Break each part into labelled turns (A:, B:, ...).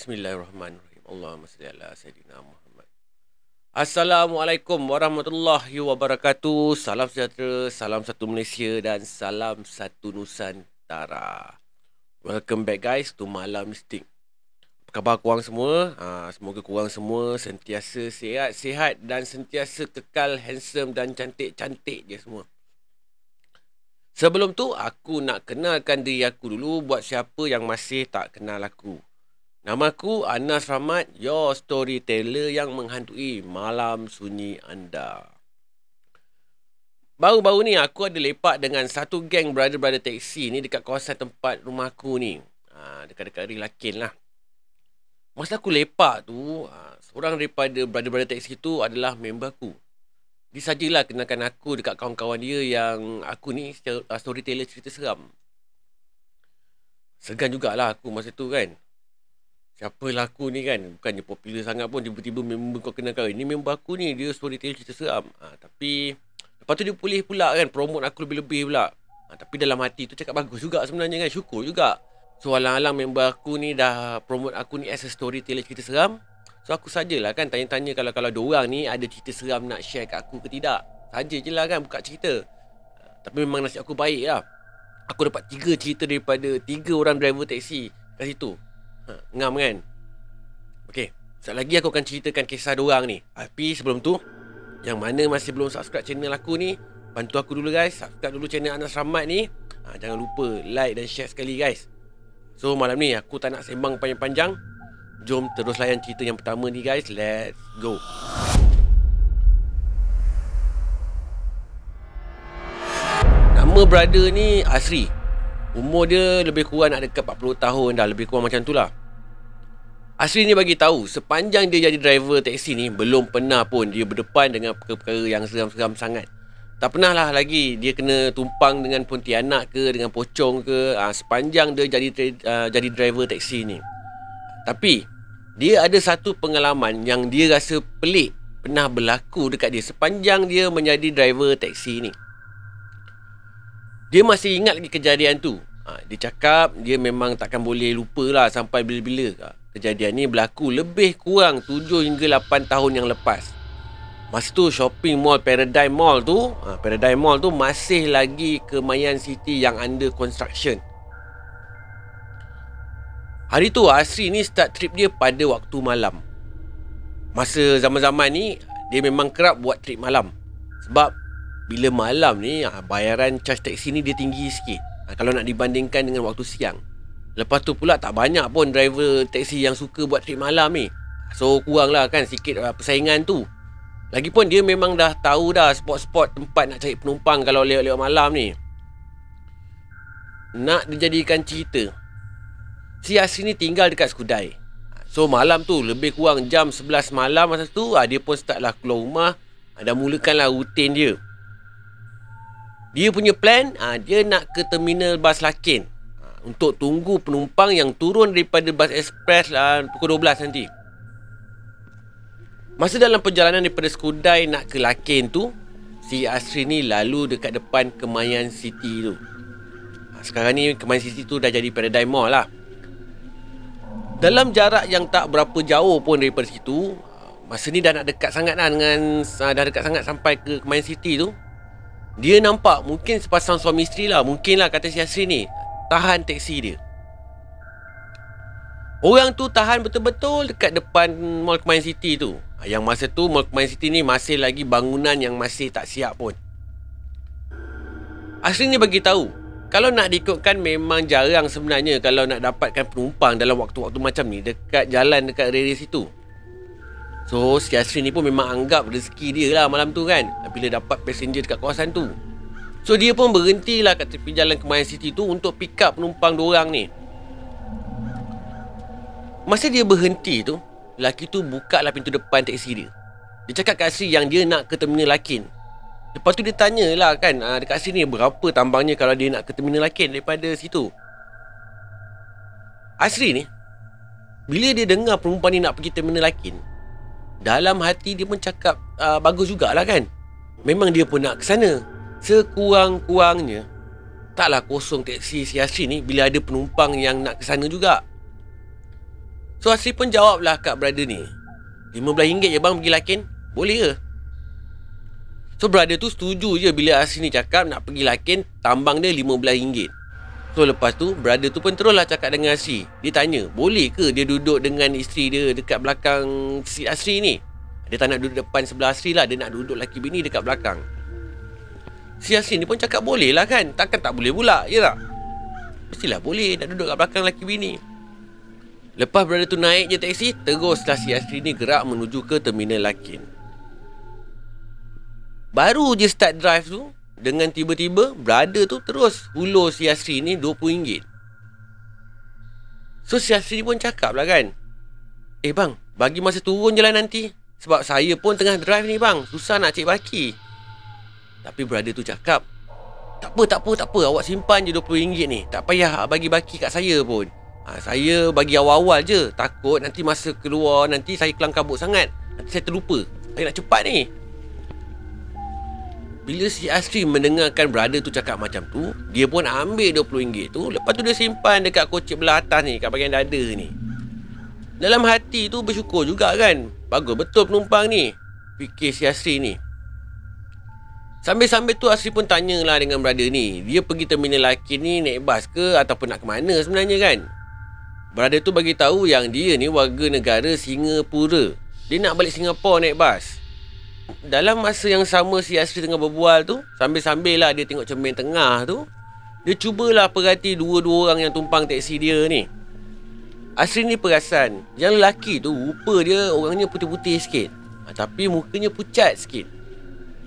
A: Bismillahirrahmanirrahim. Allahumma salli ala sayyidina Muhammad. Assalamualaikum warahmatullahi wabarakatuh. Salam sejahtera, salam satu Malaysia dan salam satu Nusantara. Welcome back guys to Malam Mistik. Apa khabar korang semua? Ha, semoga korang semua sentiasa sihat-sihat dan sentiasa kekal handsome dan cantik-cantik je semua. Sebelum tu, aku nak kenalkan diri aku dulu buat siapa yang masih tak kenal aku. Nama aku Anas Rahmat, your storyteller yang menghantui malam sunyi anda. Baru-baru ni aku ada lepak dengan satu geng brother-brother taxi ni dekat kawasan tempat rumah aku ni. Ha, dekat-dekat Rilakin lah. Masa aku lepak tu, ha, seorang daripada brother-brother taxi tu adalah member aku. Dia sajalah kenalkan aku dekat kawan-kawan dia yang aku ni storyteller cerita seram. Segan jugalah aku masa tu kan. Siapa lah aku ni kan Bukannya popular sangat pun Tiba-tiba member kau kenal kau Ini member aku ni Dia storyteller cerita seram. Ha, Tapi Lepas tu dia pulih pula kan Promote aku lebih-lebih pula. Ha, Tapi dalam hati tu cakap bagus juga sebenarnya kan Syukur juga. So alang-alang member aku ni Dah promote aku ni As a storyteller cerita seram. So aku sajalah kan Tanya-tanya kalau kalau dua orang ni Ada cerita seram nak share kat aku ke tidak. Saja je lah kan Buka cerita. Ha, Tapi memang nasib aku baik lah Aku dapat tiga cerita daripada Tiga orang driver taksi Kat situ Ha, ngam kan? Okey, sekejap lagi aku akan ceritakan kisah dua orang ni. Tapi sebelum tu, yang mana masih belum subscribe channel aku ni, bantu aku dulu guys. Subscribe dulu channel Anas Rahmat ni. Ha, jangan lupa like dan share sekali guys. So malam ni aku tak nak sembang panjang-panjang. Jom terus layan cerita yang pertama ni guys. Let's go. Nama brother ni Asri. Umur dia lebih kurang nak dekat 40 tahun dah. Lebih kurang macam tu lah. Asri ni bagi tahu sepanjang dia jadi driver taksi ni belum pernah pun dia berdepan dengan perkara-perkara yang seram-seram sangat. Tak pernah lah lagi dia kena tumpang dengan pontianak ke dengan pocong ke uh, sepanjang dia jadi uh, jadi driver taksi ni. Tapi dia ada satu pengalaman yang dia rasa pelik pernah berlaku dekat dia sepanjang dia menjadi driver taksi ni. Dia masih ingat lagi kejadian tu. Ha, dia cakap dia memang takkan boleh lupa lah sampai bila-bila. Ha, Kejadian ni berlaku lebih kurang 7 hingga 8 tahun yang lepas. Masa tu shopping mall Paradigm Mall tu, ha, Paradigm Mall tu masih lagi ke Mayan City yang under construction. Hari tu Asri ni start trip dia pada waktu malam. Masa zaman-zaman ni, dia memang kerap buat trip malam. Sebab bila malam ni, ha, bayaran charge taksi ni dia tinggi sikit. Ha, kalau nak dibandingkan dengan waktu siang. Lepas tu pula tak banyak pun driver taksi yang suka buat trip malam ni. So kurang lah kan sikit uh, persaingan tu. Lagipun dia memang dah tahu dah spot-spot tempat nak cari penumpang kalau lewat-lewat malam ni. Nak dijadikan cerita. Si Asri ni tinggal dekat Skudai. So malam tu lebih kurang jam 11 malam masa tu ah, dia pun start lah keluar rumah ah, dan mulakanlah rutin dia. Dia punya plan ah, dia nak ke terminal bas Lakin untuk tunggu penumpang yang turun daripada bas ekspres lah pukul 12 nanti. Masa dalam perjalanan daripada Skudai nak ke Lakin tu, si Asri ni lalu dekat depan Kemayan City tu. Ha, sekarang ni Kemayan City tu dah jadi Paradigm Mall lah. Dalam jarak yang tak berapa jauh pun daripada situ, masa ni dah nak dekat sangat lah dengan dah dekat sangat sampai ke Kemayan City tu. Dia nampak mungkin sepasang suami isteri lah, mungkin lah kata si Asri ni tahan teksi dia. Orang tu tahan betul-betul dekat depan Mall Kemayan City tu. Yang masa tu Mall Kemayan City ni masih lagi bangunan yang masih tak siap pun. Asli ni bagi tahu, kalau nak diikutkan memang jarang sebenarnya kalau nak dapatkan penumpang dalam waktu-waktu macam ni dekat jalan dekat radius situ. So, si Asri ni pun memang anggap rezeki dia lah malam tu kan. Bila dapat passenger dekat kawasan tu. So dia pun berhentilah kat tepi jalan Kemayan City tu untuk pick up penumpang dua orang ni. Masa dia berhenti tu, lelaki tu buka lah pintu depan teksi dia. Dia cakap kat Asri yang dia nak ke terminal Lakin. Lepas tu dia tanyalah kan ah, dekat sini berapa tambangnya kalau dia nak ke terminal Lakin daripada situ. Asri ni, bila dia dengar perempuan ni nak pergi terminal Lakin, dalam hati dia pun cakap uh, bagus jugalah kan. Memang dia pun nak ke sana. Sekurang-kurangnya Taklah kosong teksi si Asri ni Bila ada penumpang yang nak ke sana juga So Asri pun jawablah kat brother ni. RM15 je bang pergi lakin. Boleh ke? So brother tu setuju je bila Asri ni cakap nak pergi lakin tambang dia RM15. So lepas tu brother tu pun teruslah cakap dengan Asri. Dia tanya, boleh ke dia duduk dengan isteri dia dekat belakang si Asri ni? Dia tak nak duduk depan sebelah Asri lah. Dia nak duduk laki bini dekat belakang. Si Asri ni pun cakap boleh lah kan. Takkan tak boleh pula, ya tak? Mestilah boleh nak duduk kat belakang laki bini. Lepas brother tu naik je taksi, teruslah si Asri ni gerak menuju ke terminal Lakin. Baru je start drive tu Dengan tiba-tiba Brother tu terus Hulur si Asri ni RM20 So si Asri pun cakap lah kan Eh bang Bagi masa turun je lah nanti Sebab saya pun tengah drive ni bang Susah nak cek baki Tapi brother tu cakap Tak apa tak apa tak apa Awak simpan je RM20 ni Tak payah bagi baki kat saya pun ha, Saya bagi awal-awal je Takut nanti masa keluar Nanti saya kelang kabut sangat Nanti saya terlupa Saya nak cepat ni bila si Asri mendengarkan brother tu cakap macam tu, dia pun ambil RM20 tu, lepas tu dia simpan dekat kocik belah atas ni, kat bahagian dada ni. Dalam hati tu bersyukur juga kan. Bagus betul penumpang ni. Fikir si Asri ni. Sambil-sambil tu Asri pun tanyalah dengan brother ni. Dia pergi terminal laki ni naik bas ke ataupun nak ke mana sebenarnya kan? Brother tu bagi tahu yang dia ni warga negara Singapura. Dia nak balik Singapura naik bas dalam masa yang sama si Asri tengah berbual tu Sambil-sambil lah dia tengok cermin tengah tu Dia cubalah perhati dua-dua orang yang tumpang teksi dia ni Asri ni perasan Yang lelaki tu rupa dia orangnya putih-putih sikit ha, Tapi mukanya pucat sikit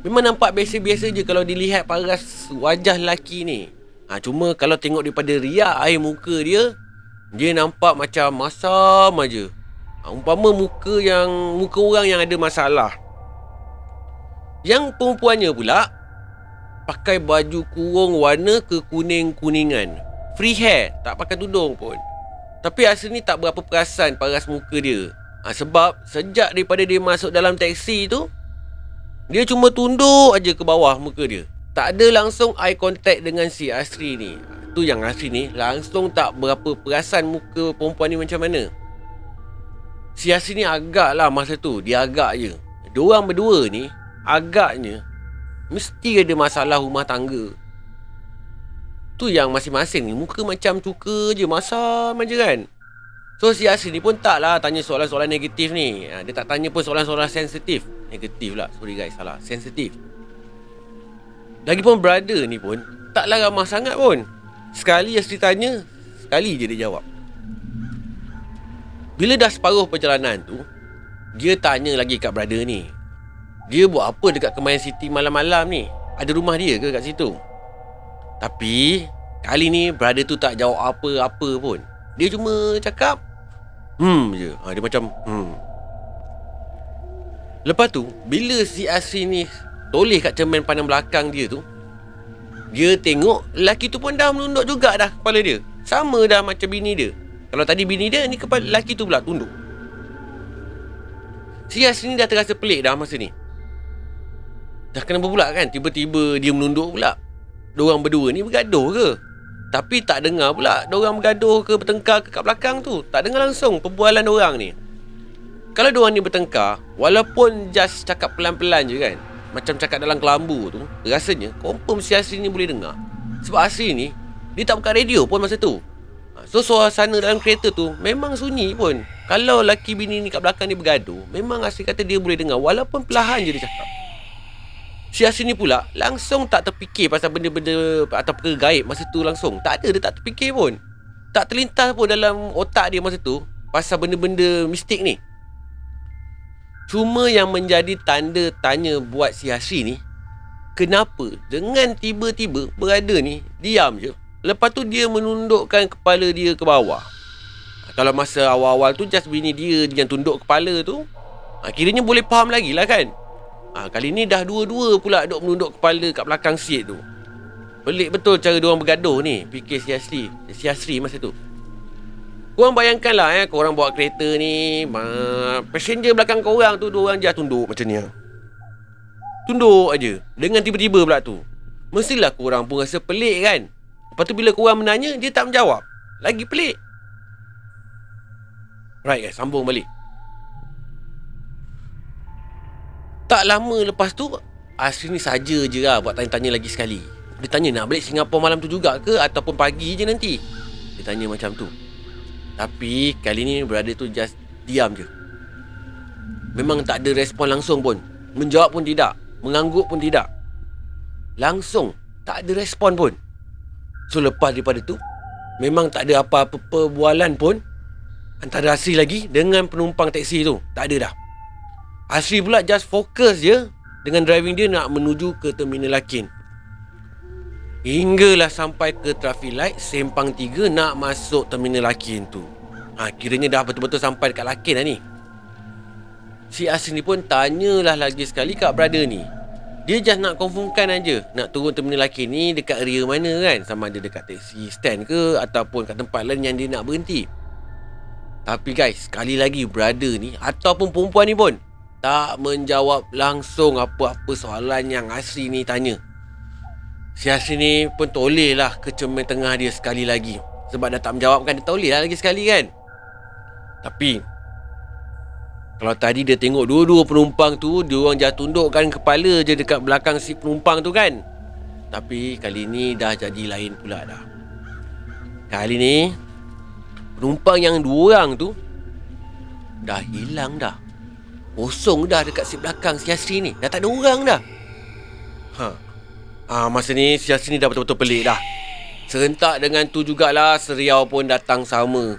A: Memang nampak biasa-biasa je kalau dilihat paras wajah lelaki ni ha, Cuma kalau tengok daripada riak air muka dia Dia nampak macam masam aja ha, Umpama muka yang muka orang yang ada masalah yang perempuannya pula pakai baju kurung warna kekuning-kuningan. Free hair, tak pakai tudung pun. Tapi asal ni tak berapa perasan paras muka dia. Ha, sebab sejak daripada dia masuk dalam teksi tu, dia cuma tunduk aja ke bawah muka dia. Tak ada langsung eye contact dengan si Asri ni. Tu yang Asri ni langsung tak berapa perasan muka perempuan ni macam mana. Si Asri ni agak lah masa tu. Dia agak je. Diorang berdua ni agaknya mesti ada masalah rumah tangga. Tu yang masing-masing ni muka macam cuka je, masam aja kan. So si Asri ni pun taklah tanya soalan-soalan negatif ni. Ha, dia tak tanya pun soalan-soalan sensitif. Negatif lah, sorry guys, salah. Sensitif. Lagipun brother ni pun taklah ramah sangat pun. Sekali Asri tanya, sekali je dia jawab. Bila dah separuh perjalanan tu, dia tanya lagi kat brother ni. Dia buat apa dekat Kemayan City malam-malam ni? Ada rumah dia ke kat situ? Tapi Kali ni brother tu tak jawab apa-apa pun Dia cuma cakap Hmm je. Ha, Dia macam hmm. Lepas tu Bila si Asri ni Toleh kat cermin pandang belakang dia tu Dia tengok Lelaki tu pun dah menunduk juga dah kepala dia. Sama dah macam bini dia. Kalau tadi bini dia Ni kepala lelaki tu pula tunduk. Si Asri ni dah terasa pelik dah masa ni. Dah kenapa pula kan? Tiba-tiba dia menunduk pula. Diorang berdua ni bergaduh ke Tapi tak dengar pula Diorang bergaduh ke bertengkar ke kat belakang tu. Tak dengar langsung perbualan diorang ni. Kalau diorang ni bertengkar Walaupun just cakap pelan-pelan je kan Macam cakap dalam kelambu tu Rasanya confirm si Asri ni boleh dengar. Sebab Asri ni Dia tak buka radio pun masa tu. Ha, So suasana dalam kereta tu Memang sunyi pun. Kalau laki bini ni kat belakang ni bergaduh Memang Asri kata dia boleh dengar Walaupun perlahan je dia cakap Si Asin ni pula langsung tak terfikir pasal benda-benda atau perkara gaib masa tu langsung. Tak ada dia tak terfikir pun. Tak terlintas pun dalam otak dia masa tu pasal benda-benda mistik ni. Cuma yang menjadi tanda tanya buat si Hasri ni Kenapa dengan tiba-tiba berada ni diam je Lepas tu dia menundukkan kepala dia ke bawah Kalau masa awal-awal tu just bini dia yang tunduk kepala tu Akhirnya boleh faham lagi lah kan Ha, kali ni dah dua-dua pula duk menunduk kepala kat belakang seat tu. Pelik betul cara diorang bergaduh ni. Fikir si Asri. Si Asri masa tu. Korang bayangkanlah eh. Korang bawa kereta ni. Ma, passenger belakang korang tu. Dua orang je tunduk macam ni. Tunduk aja. Dengan tiba-tiba pula tu. Mestilah korang pun rasa pelik kan. Lepas tu bila korang menanya. Dia tak menjawab. Lagi pelik. Right guys, sambung balik. Tak lama lepas tu, Asri ni saja je lah buat tanya-tanya lagi sekali. Dia tanya nak balik Singapura malam tu juga ke ataupun pagi je nanti. Dia tanya macam tu. Tapi kali ni brother tu just diam je. Memang tak ada respon langsung pun. Menjawab pun tidak. Mengangguk pun tidak. Langsung tak ada respon pun. So lepas daripada tu, memang tak ada apa-apa perbualan pun antara Asri lagi dengan penumpang teksi tu. Tak ada dah. Asri pula just fokus je dengan driving dia nak menuju ke terminal Lakin. Hinggalah sampai ke traffic light Sempang 3 nak masuk terminal Lakin tu. Ha, kiranya dah betul-betul sampai dekat Lakin lah ni. Si Asri ni pun tanyalah lagi sekali kat brother ni. Dia just nak confirmkan aja nak turun terminal Lakin ni dekat area mana kan. Sama ada dekat taxi stand ke ataupun kat tempat lain yang dia nak berhenti. Tapi guys, sekali lagi brother ni ataupun perempuan ni pun tak menjawab langsung apa-apa soalan yang Asri ni tanya. Si Asri ni pun toleh lah ke cermin tengah dia sekali lagi. Sebab dah tak menjawab kan dia toleh lah lagi sekali kan. Tapi kalau tadi dia tengok dua-dua penumpang tu Dia orang jatuh tundukkan kepala je dekat belakang si penumpang tu kan Tapi kali ni dah jadi lain pula dah Kali ni Penumpang yang dua orang tu Dah hilang dah Kosong dah dekat si belakang si Asri ni. Dah tak ada orang dah. Ha. Ah, masa ni si Asri ni dah betul-betul pelik dah. Serentak dengan tu jugalah Seriau pun datang sama.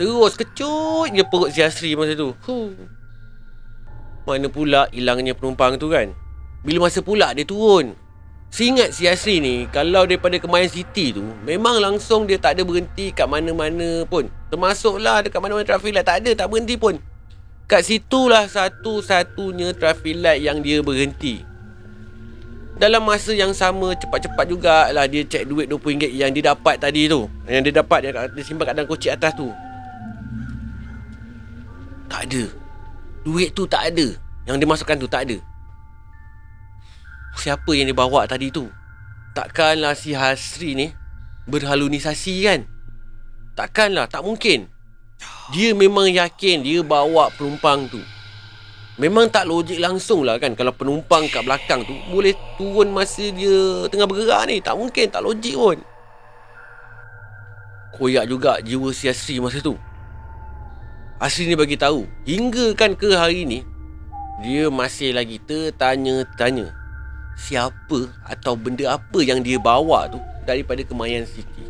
A: Terus kecut je perut si Asri masa tu. Huh. Mana pula hilangnya penumpang tu kan? Bila masa pula dia turun? Seingat si Asri ni Kalau daripada Kemayan City tu Memang langsung dia tak ada berhenti kat mana-mana pun. Termasuklah dekat mana-mana traffic light Tak ada, tak berhenti pun Kat situlah satu-satunya traffic light yang dia berhenti dalam masa yang sama cepat-cepat jugalah dia cek duit RM20 yang dia dapat tadi tu. Yang dia dapat dia, dia simpan kat dalam koci atas tu. Tak ada. Duit tu tak ada. Yang dia masukkan tu tak ada. Siapa yang dia bawa tadi tu? Takkanlah si Hasri ni berhalunisasi kan? Takkanlah, tak mungkin. Dia memang yakin dia bawa penumpang tu. Memang tak logik langsung lah kan Kalau penumpang kat belakang tu Boleh turun masa dia tengah bergerak ni. Tak mungkin, tak logik pun. Koyak juga jiwa si Asri masa tu. Asri ni bagi tahu Hingga kan ke hari ni Dia masih lagi tertanya-tanya Siapa atau benda apa yang dia bawa tu Daripada Kemayan City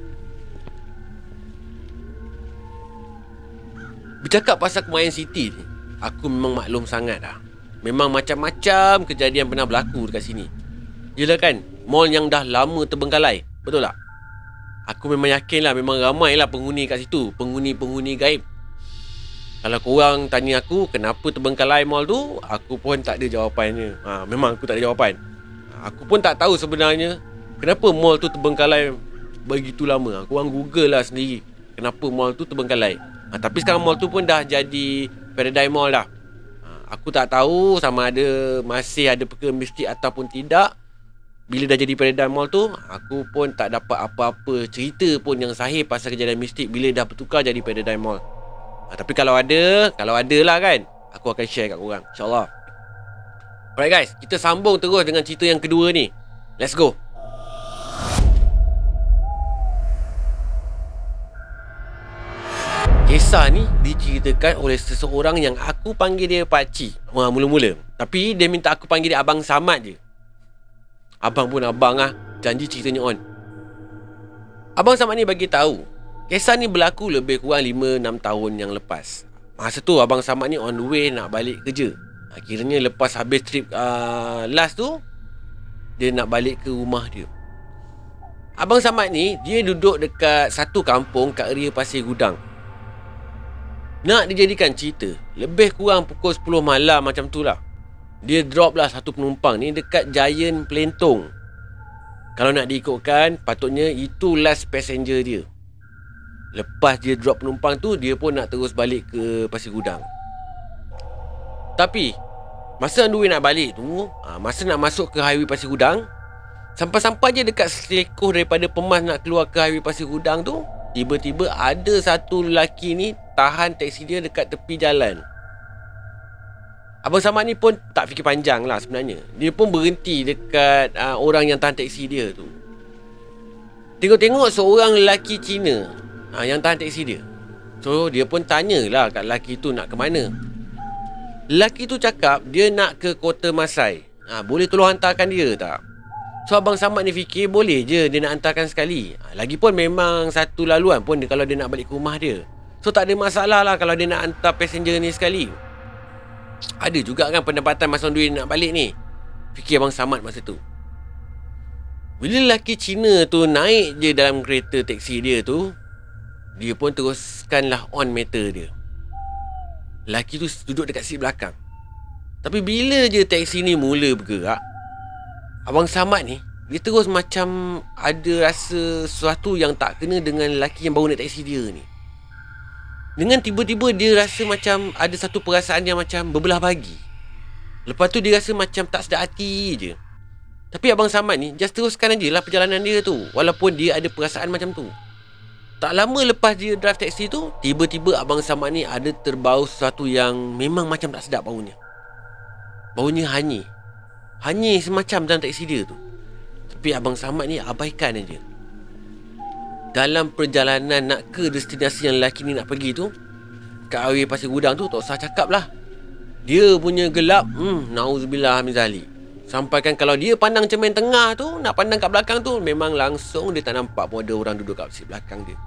A: Bercakap pasal Kemayan City ni Aku memang maklum sangat dah. Memang macam-macam kejadian pernah berlaku dekat sini. Yelah kan Mall yang dah lama terbengkalai Betul tak? Aku memang yakin lah Memang ramai lah penghuni kat situ. Penghuni-penghuni gaib. Kalau korang tanya aku Kenapa terbengkalai mall tu Aku pun tak ada jawapannya. Ha, Memang aku tak ada jawapan. Ha, Aku pun tak tahu sebenarnya Kenapa mall tu terbengkalai Begitu lama. Aku orang google lah sendiri Kenapa mall tu terbengkalai ha, Tapi sekarang mall tu pun dah jadi Paradigm Mall dah. Ha, aku tak tahu sama ada masih ada perkara mistik ataupun tidak. Bila dah jadi Paradigm Mall tu, aku pun tak dapat apa-apa cerita pun yang sahih pasal kejadian mistik bila dah bertukar jadi Paradigm Mall. Ha, tapi kalau ada, kalau ada lah kan, aku akan share kat korang. InsyaAllah. Alright guys, kita sambung terus dengan cerita yang kedua ni. Let's go. Kisah ni diceritakan oleh seseorang yang aku panggil dia pakcik. Wah, mula-mula. Tapi dia minta aku panggil dia Abang Samad je. Abang pun abang ah, janji ceritanya on. Abang Samad ni bagi tahu, kisah ni berlaku lebih kurang 5 6 tahun yang lepas. Masa tu Abang Samad ni on the way nak balik kerja. Akhirnya lepas habis trip uh, last tu, dia nak balik ke rumah dia. Abang Samad ni, dia duduk dekat satu kampung kat area Pasir Gudang. Nak dijadikan cerita Lebih kurang pukul 10 malam macam tu lah. Dia drop lah satu penumpang ni Dekat Giant Plentong. Kalau nak diikutkan Patutnya itu last passenger dia. Lepas dia drop penumpang tu Dia pun nak terus balik ke Pasir Gudang. Tapi Masa on nak balik tu ha, Masa nak masuk ke highway Pasir Gudang Sampai-sampai je dekat selekoh daripada pemas nak keluar ke highway Pasir Gudang tu Tiba-tiba ada satu lelaki ni tahan taksi dia dekat tepi jalan. Abang Samad ni pun tak fikir panjang lah sebenarnya. Dia pun berhenti dekat uh, orang yang tahan taksi dia tu. Tengok-tengok seorang lelaki Cina uh, yang tahan taksi dia. So dia pun tanyalah kat lelaki tu nak ke mana. Lelaki tu cakap dia nak ke kota Masai. Ha, boleh tolong hantarkan dia tak? So Abang Samad ni fikir boleh je dia nak hantarkan sekali. Ha, lagipun memang satu laluan pun dia kalau dia nak balik ke rumah dia. So tak ada masalah lah kalau dia nak hantar passenger ni sekali. Ada juga kan pendapatan masa duit nak balik ni. Fikir Abang Samad masa tu. Bila lelaki Cina tu naik je dalam kereta teksi dia tu, dia pun teruskanlah on meter dia. Lelaki tu duduk dekat seat belakang. Tapi bila je teksi ni mula bergerak, Abang Samad ni, dia terus macam ada rasa sesuatu yang tak kena dengan lelaki yang baru naik teksi dia ni. Dengan tiba-tiba dia rasa macam ada satu perasaan yang macam berbelah bagi. Lepas tu dia rasa macam tak sedap hati je. Tapi Abang Samad ni just teruskan aja lah perjalanan dia tu. Walaupun dia ada perasaan macam tu. Tak lama lepas dia drive taksi tu, tiba-tiba Abang Samad ni ada terbau sesuatu yang memang macam tak sedap baunya. Baunya hanyir. Hanyir semacam dalam taksi dia tu. Tapi Abang Samad ni abaikan aja. Dalam perjalanan nak ke destinasi yang lelaki ni nak pergi tu Kat area pasir gudang tu tak usah cakap lah. Dia punya gelap Hmm Nauzubillah min zalik. Sampaikan kalau dia pandang cermin tengah tu Nak pandang kat belakang tu Memang langsung dia tak nampak pun ada orang duduk kat belakang dia.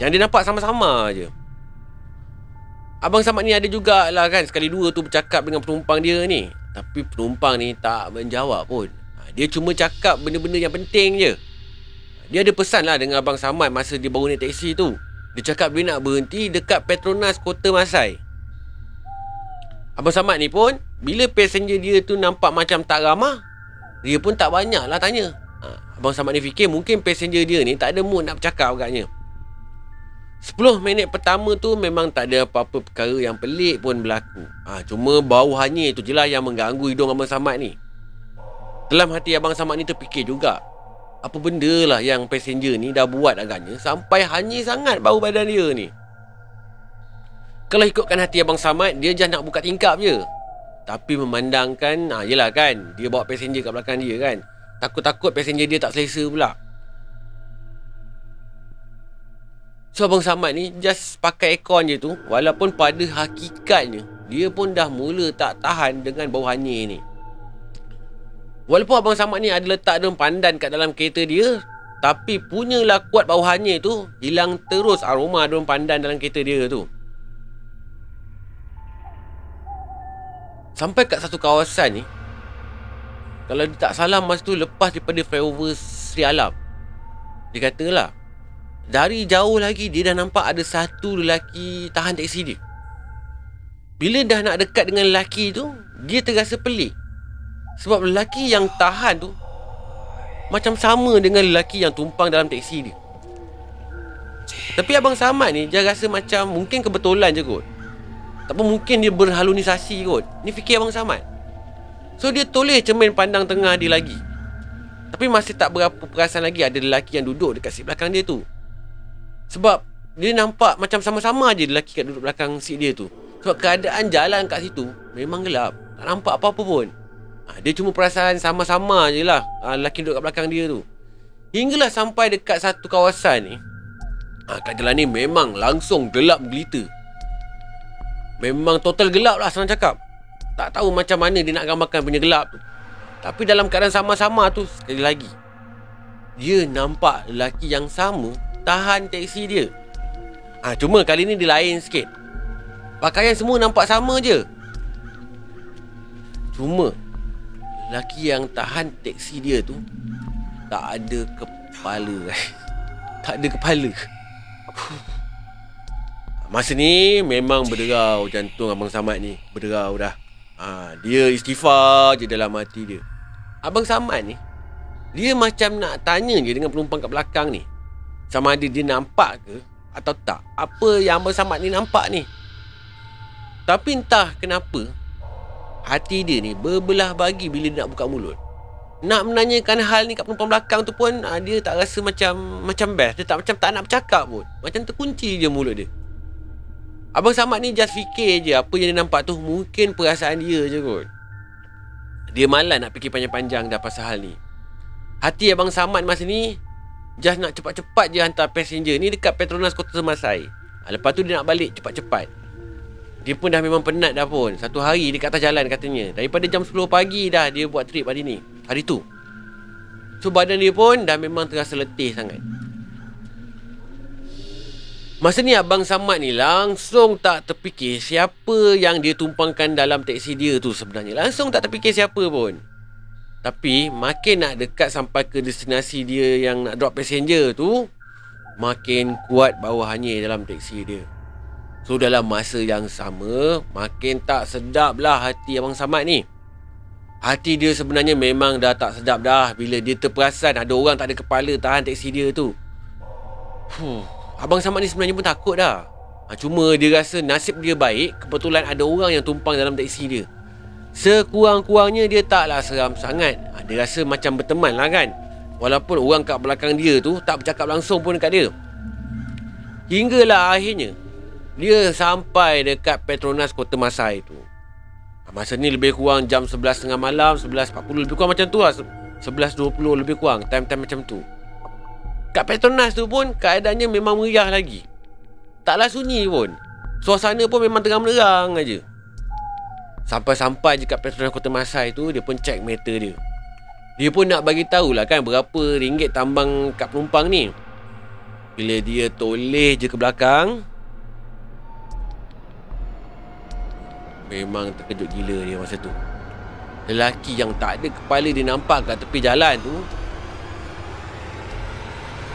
A: Yang dia nampak sama-sama je Abang Samad ni ada jugalah kan Sekali dua tu bercakap dengan penumpang dia ni. Tapi penumpang ni tak menjawab pun. Ha, Dia cuma cakap benda-benda yang penting je dia ada pesan lah dengan Abang Samad masa dia baru naik teksi tu. Dia cakap dia nak berhenti dekat Petronas Kota Masai. Abang Samad ni pun, bila passenger dia tu nampak macam tak ramah, dia pun tak banyak lah tanya. Ha, Abang Samad ni fikir mungkin passenger dia ni tak ada mood nak bercakap agaknya. 10 minit pertama tu memang tak ada apa-apa perkara yang pelik pun berlaku. Ha, cuma bau hanyir tu je lah yang mengganggu hidung Abang Samad ni. Dalam hati Abang Samad ni terfikir juga apa benda lah yang passenger ni dah buat agaknya sampai hanyir sangat bau badan dia ni. Kalau ikutkan hati Abang Samad, dia just nak buka tingkap je. Tapi memandangkan, ah yelah kan, dia bawa passenger kat belakang dia kan. Takut-takut passenger dia tak selesa pula. So Abang Samad ni just pakai aircon je tu Walaupun pada hakikatnya Dia pun dah mula tak tahan dengan bau hanyir ni Walaupun Abang Samad ni ada letak daun pandan kat dalam kereta dia Tapi punyalah kuat bau hanyir tu Hilang terus aroma daun pandan dalam kereta dia tu. Sampai kat satu kawasan ni Kalau dia tak salah masa tu lepas daripada flyover Sri Alam Dia katalah Dari jauh lagi dia dah nampak ada satu lelaki tahan teksi dia. Bila dah nak dekat dengan lelaki tu Dia terasa pelik sebab lelaki yang tahan tu Macam sama dengan lelaki yang tumpang dalam teksi dia. Tapi Abang Samad ni Dia rasa macam mungkin kebetulan je kot. Tak mungkin dia berhalunisasi kot. Ni fikir Abang Samad. So dia toleh cermin pandang tengah dia lagi. Tapi masih tak berapa perasan lagi Ada lelaki yang duduk dekat seat belakang dia tu. Sebab dia nampak macam sama-sama je lelaki kat duduk belakang seat dia tu. Sebab keadaan jalan kat situ Memang gelap. Tak nampak apa-apa pun ha, Dia cuma perasaan sama-sama je lah. Ha, Lelaki duduk kat belakang dia tu. Hinggalah sampai dekat satu kawasan ni ha, Kat jalan ni memang langsung gelap gelita Memang total gelap lah senang cakap. Tak tahu macam mana dia nak gambarkan punya gelap tu. Tapi dalam keadaan sama-sama tu Sekali lagi Dia nampak lelaki yang sama Tahan teksi dia. Ha, Cuma kali ni dia lain sikit. Pakaian semua nampak sama je. Cuma Lelaki yang tahan teksi dia tu Tak ada kepala Tak ada kepala. Masa ni memang berderau jantung Abang Samad ni Berderau dah. Ha, Dia istighfar je dalam hati dia. Abang Samad ni Dia macam nak tanya je dengan penumpang kat belakang ni. Sama ada dia nampak ke Atau tak? Apa yang Abang Samad ni nampak ni? Tapi entah kenapa hati dia ni berbelah bagi bila dia nak buka mulut. Nak menanyakan hal ni kat penumpang belakang tu pun uh, dia tak rasa macam macam best. Dia tak macam tak nak bercakap pun. Macam terkunci je mulut dia. Abang Samad ni just fikir je apa yang dia nampak tu mungkin perasaan dia je kot. Dia malas nak fikir panjang-panjang dah pasal hal ni. Hati Abang Samad masa ni just nak cepat-cepat je hantar passenger ni dekat Petronas Kota Semasai. Ha, lepas tu dia nak balik cepat-cepat. Dia pun dah memang penat dah pun. Satu hari dia kat atas jalan katanya. Daripada jam 10 pagi dah dia buat trip hari ni. Hari tu. So badan dia pun dah memang terasa letih sangat. Masa ni Abang Samad ni langsung tak terfikir siapa yang dia tumpangkan dalam teksi dia tu sebenarnya. Langsung tak terfikir siapa pun. Tapi makin nak dekat sampai ke destinasi dia yang nak drop passenger tu, makin kuat bawahannya dalam teksi dia. So dalam masa yang sama, makin tak sedap lah hati Abang Samad ni. Hati dia sebenarnya memang dah tak sedap dah bila dia terperasan ada orang tak ada kepala tahan teksi dia tu. Huh. Abang Samad ni sebenarnya pun takut dah. Ha, cuma dia rasa nasib dia baik kebetulan ada orang yang tumpang dalam teksi dia. Sekurang-kurangnya dia taklah seram sangat. Ha, dia rasa macam berteman lah kan. Walaupun orang kat belakang dia tu tak bercakap langsung pun dekat dia. Hinggalah akhirnya dia sampai dekat Petronas Kota Masai tu. Ha, masa ni lebih kurang jam 11.30 malam, 11.40 lebih kurang macam tu lah. 11.20 lebih kurang, time-time macam tu. Kat Petronas tu pun keadaannya memang meriah lagi. Taklah sunyi pun. Suasana pun memang terang menerang aja. Sampai-sampai je kat Petronas Kota Masai tu dia pun check meter dia. Dia pun nak bagi tahulah kan berapa ringgit tambang kat penumpang ni. Bila dia toleh je ke belakang, Memang terkejut gila dia masa tu Lelaki yang tak ada kepala dia nampak kat tepi jalan tu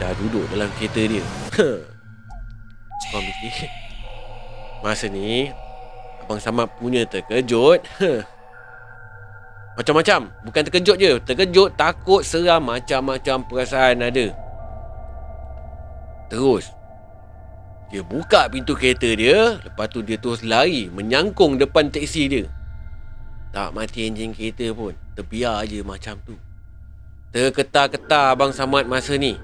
A: dah duduk dalam kereta dia. Abang fikir. Masa ni, Abang Samad punya terkejut. Macam-macam. Bukan terkejut je. Terkejut, takut, seram. Macam-macam perasaan ada. Terus, dia buka pintu kereta dia. Lepas tu dia terus lari. Menyangkung depan teksi dia. Tak mati enjin kereta pun. Terbiar je macam tu. Terketar-ketar Abang Samad masa ni.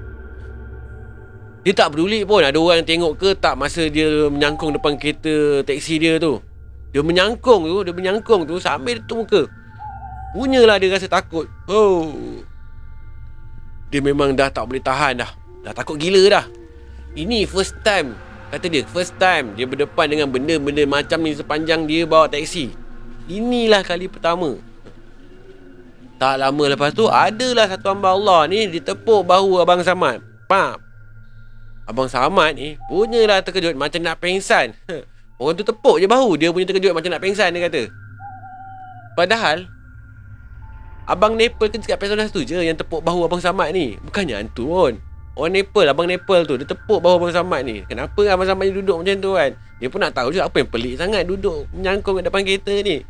A: Dia tak peduli pun ada orang tengok ke tak masa dia menyangkung depan kereta teksi dia tu. Dia menyangkung tu, dia menyangkung tu sambil dia muka. Punyalah dia rasa takut. Oh. Dia memang dah tak boleh tahan dah. Dah takut gila dah. Ini first time. Kata dia, first time dia berdepan dengan benda-benda macam ni sepanjang dia bawa teksi. Inilah kali pertama. Tak lama lepas tu, adalah satu hamba Allah ni ditepuk bahu Abang Samad. Pap. Abang Samad ni punyalah terkejut macam nak pengsan. Orang tu tepuk je bahu dia punya terkejut macam nak pengsan dia kata. Padahal Abang Nepal kerja kat Petronas tu je yang tepuk bahu Abang Samad ni. Bukannya hantu pun. Orang Nepal, Abang Nepal tu, dia tepuk bahu Abang Samad ni. Kenapa Abang Samad ni duduk macam tu kan? Dia pun nak tahu je apa yang pelik sangat duduk menyangkung kat depan kereta ni.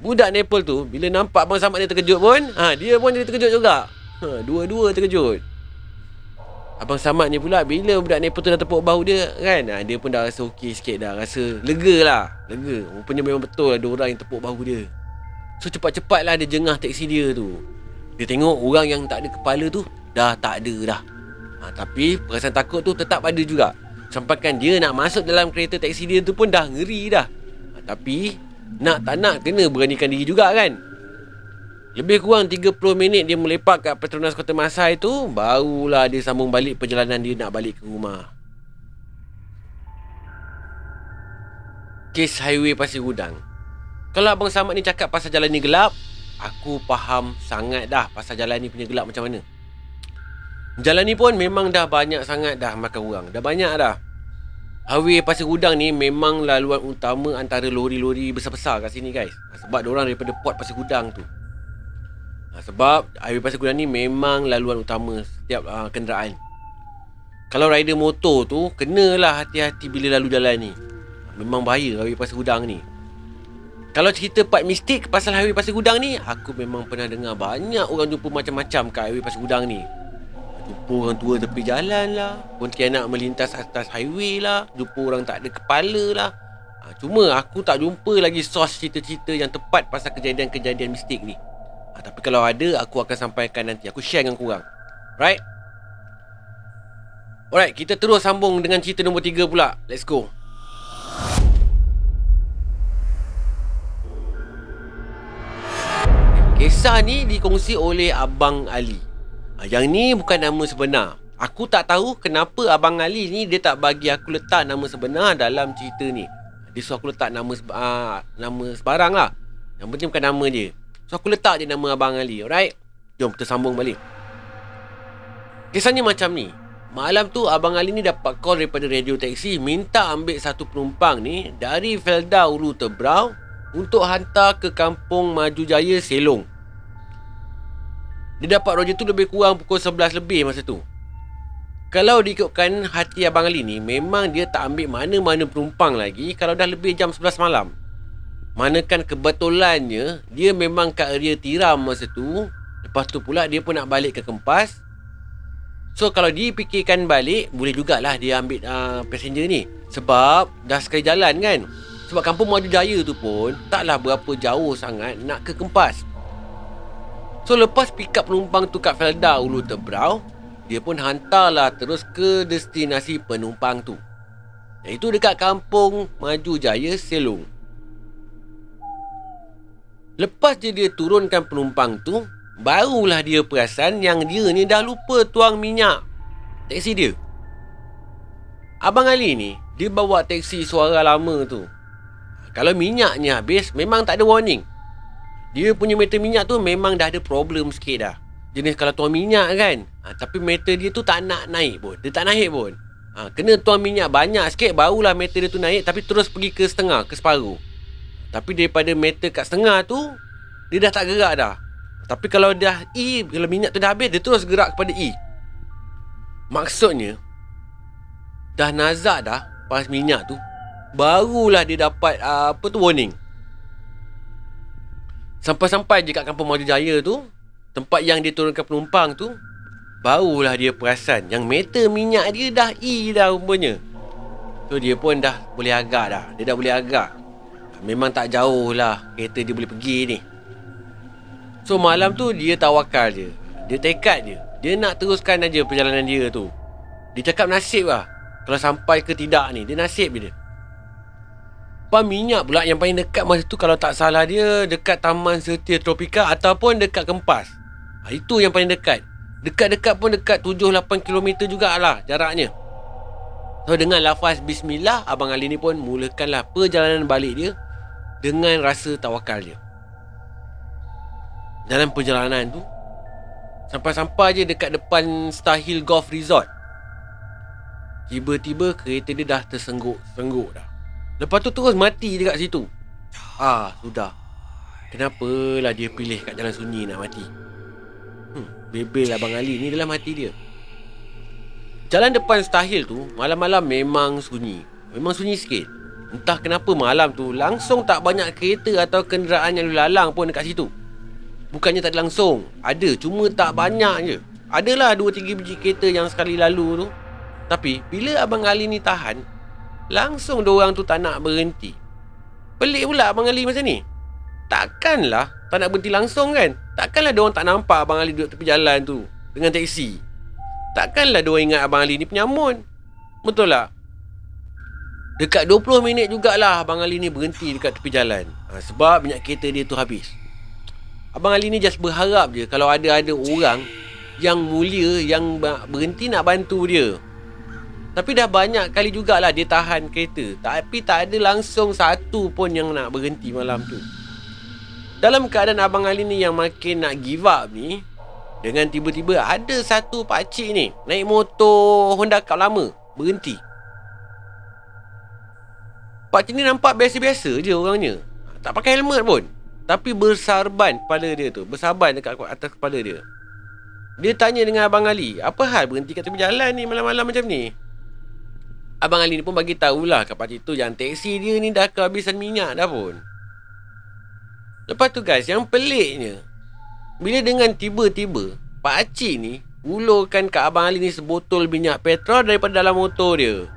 A: Budak Nepal tu, bila nampak Abang Samad ni terkejut pun, ha, dia pun jadi terkejut juga. Ha, dua-dua terkejut. Abang Samad ni pula bila budak Nepal tu dah tepuk bahu dia kan ha, Dia pun dah rasa okey sikit dah Rasa lega lah Lega Rupanya memang betul ada orang yang tepuk bahu dia So cepat-cepat lah dia jengah teksi dia tu Dia tengok orang yang tak ada kepala tu Dah tak ada dah ha, Tapi perasaan takut tu tetap ada juga. Sampaikan dia nak masuk dalam kereta teksi dia tu pun dah ngeri dah. Ha, Tapi nak tak nak kena beranikan diri juga kan? Lebih kurang 30 minit dia melepak kat Petronas Kota Masai tu Barulah dia sambung balik perjalanan dia nak balik ke rumah. Kes highway Pasir Gudang Kalau Abang Samad ni cakap pasal jalan ni gelap Aku faham sangat dah pasal jalan ni punya gelap macam mana Jalan ni pun memang dah banyak sangat dah makan orang Dah banyak dah Highway Pasir Gudang ni memang laluan utama antara lori-lori besar-besar kat sini guys Sebab orang daripada port Pasir Gudang tu Ha, sebab highway pasir gudang ni memang laluan utama setiap uh, kenderaan. Kalau rider motor tu, kenalah hati-hati bila lalu jalan ni. Memang bahaya highway pasir gudang ni. Kalau cerita part mistik pasal highway pasir gudang ni, aku memang pernah dengar banyak orang jumpa macam-macam kat highway pasir gudang ni. Jumpa orang tua tepi jalan lah Pontianak melintas atas highway lah Jumpa orang tak ada kepala lah ha, Cuma aku tak jumpa lagi sos cerita-cerita yang tepat Pasal kejadian-kejadian mistik ni ha, Tapi kalau ada aku akan sampaikan nanti Aku share dengan korang Right? Alright, kita terus sambung dengan cerita nombor 3 pula. Let's go. Kisah ni dikongsi oleh Abang Ali. Ha, yang ni bukan nama sebenar. Aku tak tahu kenapa Abang Ali ni dia tak bagi aku letak nama sebenar dalam cerita ni. Dia suruh aku letak nama uh, nama sebarang lah. Yang penting bukan nama dia. So aku letak je nama Abang Ali. Alright? Jom kita sambung balik. Kisahnya macam ni. Malam tu Abang Ali ni dapat call daripada radio taksi minta ambil satu penumpang ni dari Felda Ulu Tebrau untuk hantar ke kampung Maju Jaya Selong. Dia dapat roger tu lebih kurang pukul 11 lebih masa tu. Kalau diikutkan hati Abang Ali ni, memang dia tak ambil mana-mana penumpang lagi kalau dah lebih jam 11 malam. Manakan kebetulannya, dia memang kat area tiram masa tu. Lepas tu pula dia pun nak balik ke Kempas. So kalau dia fikirkan balik, boleh jugalah dia ambil uh, passenger ni. Sebab dah sekali jalan kan. Sebab kampung Maju Jaya tu pun taklah berapa jauh sangat nak ke Kempas. So lepas pick up penumpang tu kat Felda Ulu Tebrau, dia pun hantarlah terus ke destinasi penumpang tu. Iaitu dekat kampung Maju Jaya Selong. Lepas je dia turunkan penumpang tu, Barulah dia perasan yang dia ni dah lupa tuang minyak Teksi dia Abang Ali ni Dia bawa teksi suara lama tu Kalau minyaknya habis Memang tak ada warning Dia punya meter minyak tu Memang dah ada problem sikit dah. Jenis kalau tuang minyak kan ha, Tapi meter dia tu tak nak naik pun. Dia tak naik pun. Ha, Kena tuang minyak banyak sikit Barulah meter dia tu naik Tapi terus pergi ke setengah Ke separuh. Tapi daripada meter kat setengah tu Dia dah tak gerak dah. Tapi kalau dah E Kalau minyak tu dah habis Dia terus gerak kepada E. Maksudnya Dah nazak dah Pas minyak tu Barulah dia dapat uh, Apa tu warning Sampai-sampai je kat kampung Maju Jaya tu Tempat yang dia turunkan penumpang tu Barulah dia perasan Yang meter minyak dia dah E dah rupanya. So dia pun dah boleh agak dah. Dia dah boleh agak. Memang tak jauh lah Kereta dia boleh pergi ni. So malam tu dia tawakal je. Dia tekad je. Dia nak teruskan aja perjalanan dia tu. Dia cakap nasib lah. Kalau sampai ke tidak ni Dia nasib je dia Pam minyak pula yang paling dekat masa tu Kalau tak salah dia Dekat Taman Setia Tropika Ataupun dekat Kempas. Ha, Itu yang paling dekat. Dekat-dekat pun dekat 7-8 km jugalah jaraknya. So dengan lafaz Bismillah Abang Ali ni pun mulakanlah perjalanan balik dia Dengan rasa tawakal dia dalam perjalanan tu Sampai-sampai je dekat depan Star Hill Golf Resort. Tiba-tiba kereta dia dah tersengguk-sengguk dah Lepas tu terus mati dekat situ. Ah, sudah. Kenapalah dia pilih kat jalan sunyi nak mati? Hmm, bebel Abang Ali ni dalam hati dia. Jalan depan Star Hill tu Malam-malam memang sunyi. Memang sunyi sikit. Entah kenapa malam tu Langsung tak banyak kereta Atau kenderaan yang lalang pun dekat situ. Bukannya tak ada langsung. Ada cuma tak banyak je. Adalah 2-3 biji kereta yang sekali lalu tu. Tapi bila Abang Ali ni tahan Langsung orang tu tak nak berhenti. Pelik pula Abang Ali macam ni. Takkanlah tak nak berhenti langsung kan? Takkanlah orang tak nampak Abang Ali duduk tepi jalan tu Dengan teksi. Takkanlah orang ingat Abang Ali ni penyamun Betul tak? Dekat 20 minit jugalah Abang Ali ni berhenti dekat tepi jalan. Ha, Sebab minyak kereta dia tu habis. Abang Ali ni just berharap je kalau ada-ada orang yang mulia yang berhenti nak bantu dia. Tapi dah banyak kali jugalah dia tahan kereta. Tapi tak ada langsung satu pun yang nak berhenti malam tu. Dalam keadaan Abang Ali ni yang makin nak give up ni, dengan tiba-tiba ada satu pakcik ni naik motor Honda Cup lama berhenti. Pakcik ni nampak biasa-biasa je orangnya. Tak pakai helmet pun. Tapi bersarban kepala dia tu Bersarban dekat atas kepala dia Dia tanya dengan Abang Ali Apa hal berhenti kat tepi jalan ni malam-malam macam ni Abang Ali ni pun bagi tahulah kat pakcik tu Yang teksi dia ni dah kehabisan minyak dah pun. Lepas tu guys yang peliknya Bila dengan tiba-tiba Pakcik ni Ulurkan kat Abang Ali ni sebotol minyak petrol Daripada dalam motor dia.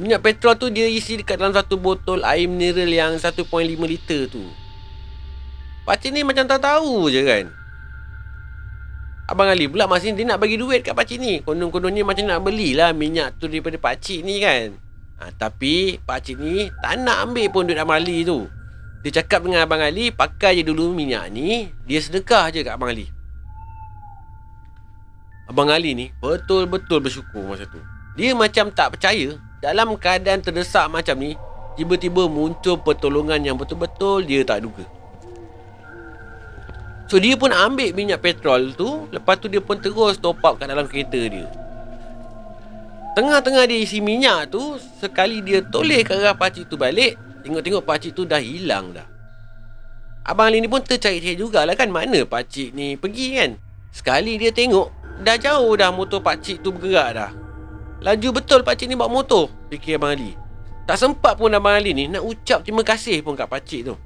A: Minyak petrol tu dia isi dekat dalam satu botol air mineral yang 1.5 liter tu. Pakcik ni macam tak tahu je kan Abang Ali pula masih dia nak bagi duit kat pakcik ni Konon-kononnya macam nak belilah minyak tu daripada pakcik ni kan ha, Tapi pakcik ni tak nak ambil pun duit Abang Ali tu Dia cakap dengan Abang Ali, pakai je dulu minyak ni, dia sedekah je kat Abang Ali. Abang Ali ni betul-betul bersyukur masa tu. Dia macam tak percaya dalam keadaan terdesak macam ni, tiba-tiba muncul pertolongan yang betul-betul dia tak duga. So dia pun ambil minyak petrol tu Lepas tu dia pun terus top up kat dalam kereta dia. Tengah-tengah dia isi minyak tu Sekali dia toleh ke arah pakcik tu balik Tengok-tengok pakcik tu dah hilang dah. Abang Ali ni pun tercari-cari jugalah kan Mana pakcik ni pergi kan? Sekali dia tengok Dah jauh dah motor pakcik tu bergerak dah. Laju betul pakcik ni bawa motor Fikir Abang Ali. Tak sempat pun Abang Ali ni Nak ucap terima kasih pun kat pakcik tu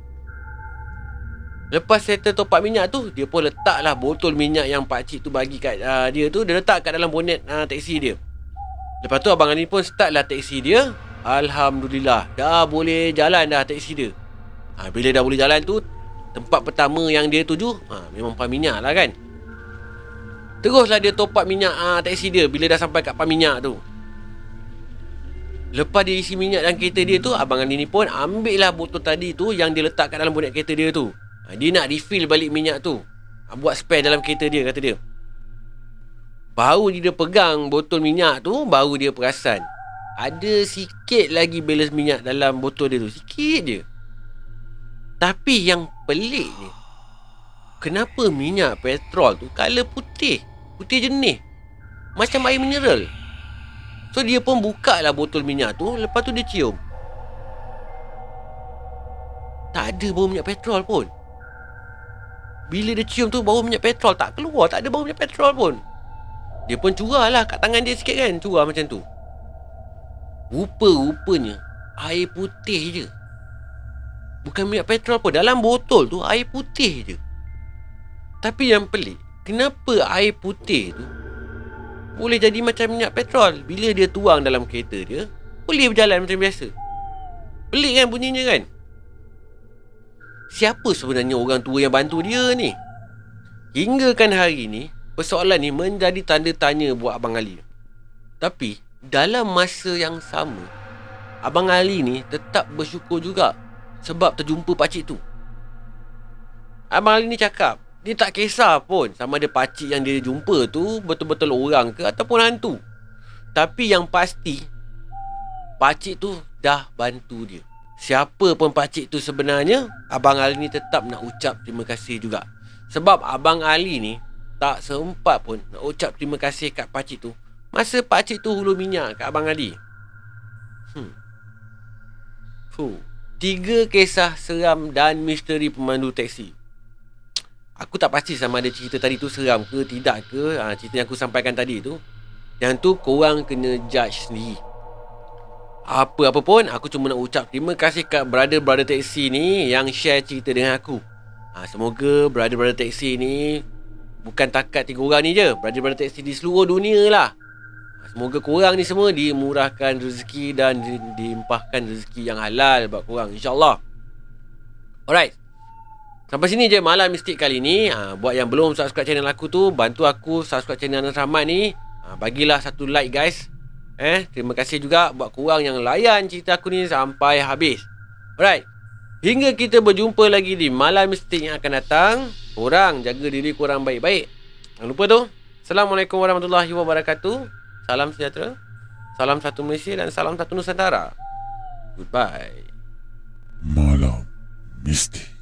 A: Lepas settle top up minyak tu Dia pun letaklah botol minyak yang pakcik tu bagi kat uh, dia tu Dia letak kat dalam bonet uh, teksi dia. Lepas tu Abang Ali pun startlah teksi dia. Alhamdulillah Dah boleh jalan dah teksi dia. Ha, Bila dah boleh jalan tu Tempat pertama yang dia tuju ha, Memang pam minyak lah kan. Teruslah dia top up minyak uh, teksi dia Bila dah sampai kat pam minyak tu. Lepas dia isi minyak dalam kereta dia tu Abang Ali ni pun ambil lah botol tadi tu Yang dia letak kat dalam bonet kereta dia tu dia nak refill balik minyak tu. Ha, buat spare dalam kereta dia, kata dia. Baru dia pegang botol minyak tu, baru dia perasan. Ada sikit lagi balance minyak dalam botol dia tu. Sikit je. Tapi yang pelik ni, kenapa minyak petrol tu color putih? Putih jenis. Macam air mineral. So dia pun buka lah botol minyak tu, lepas tu dia cium. Tak ada bau minyak petrol pun. Bila dia cium tu bau minyak petrol tak keluar, tak ada bau minyak petrol pun. Dia pun curah lah kat tangan dia sikit kan, curah macam tu. Rupa-rupanya air putih je. Bukan minyak petrol pun, dalam botol tu air putih je. Tapi yang pelik, kenapa air putih tu boleh jadi macam minyak petrol bila dia tuang dalam kereta dia, boleh berjalan macam biasa. Pelik kan bunyinya kan? Siapa sebenarnya orang tua yang bantu dia ni? Hingga kan hari ni, persoalan ni menjadi tanda tanya buat Abang Ali. Tapi, dalam masa yang sama, Abang Ali ni tetap bersyukur juga sebab terjumpa pakcik tu. Abang Ali ni cakap, dia tak kisah pun sama ada pakcik yang dia jumpa tu betul-betul orang ke ataupun hantu. Tapi yang pasti, pakcik tu dah bantu dia. Siapa pun pakcik tu sebenarnya Abang Ali ni tetap nak ucap terima kasih juga. Sebab Abang Ali ni Tak sempat pun nak ucap terima kasih kat pakcik tu. Masa pakcik tu hulu minyak kat Abang Ali. Hmm. Fuh Tiga kisah seram dan misteri pemandu teksi. Aku tak pasti sama ada cerita tadi tu seram ke tidak ke. Ha, Cerita yang aku sampaikan tadi tu. Yang tu korang kena judge sendiri apa-apa pun aku cuma nak ucap terima kasih kat brother-brother taxi ni yang share cerita dengan aku. Ha, semoga brother-brother taxi ni bukan takat tiga orang ni je. Brother-brother taxi di seluruh dunia lah. Ha, semoga korang ni semua dimurahkan rezeki dan di, diimpahkan rezeki yang halal buat korang. InsyaAllah. Alright. Sampai sini je malam mistik kali ni. Ha, buat yang belum subscribe channel aku tu, bantu aku subscribe channel Anas Rahmat ni. Ha, bagilah satu like guys. Eh, terima kasih juga buat korang yang layan cerita aku ni sampai habis. Alright. Hingga kita berjumpa lagi di malam mistik yang akan datang, korang jaga diri korang baik-baik. Jangan lupa tu. Assalamualaikum warahmatullahi wabarakatuh. Salam sejahtera. Salam satu Malaysia dan salam satu Nusantara. Goodbye.
B: Malam mistik.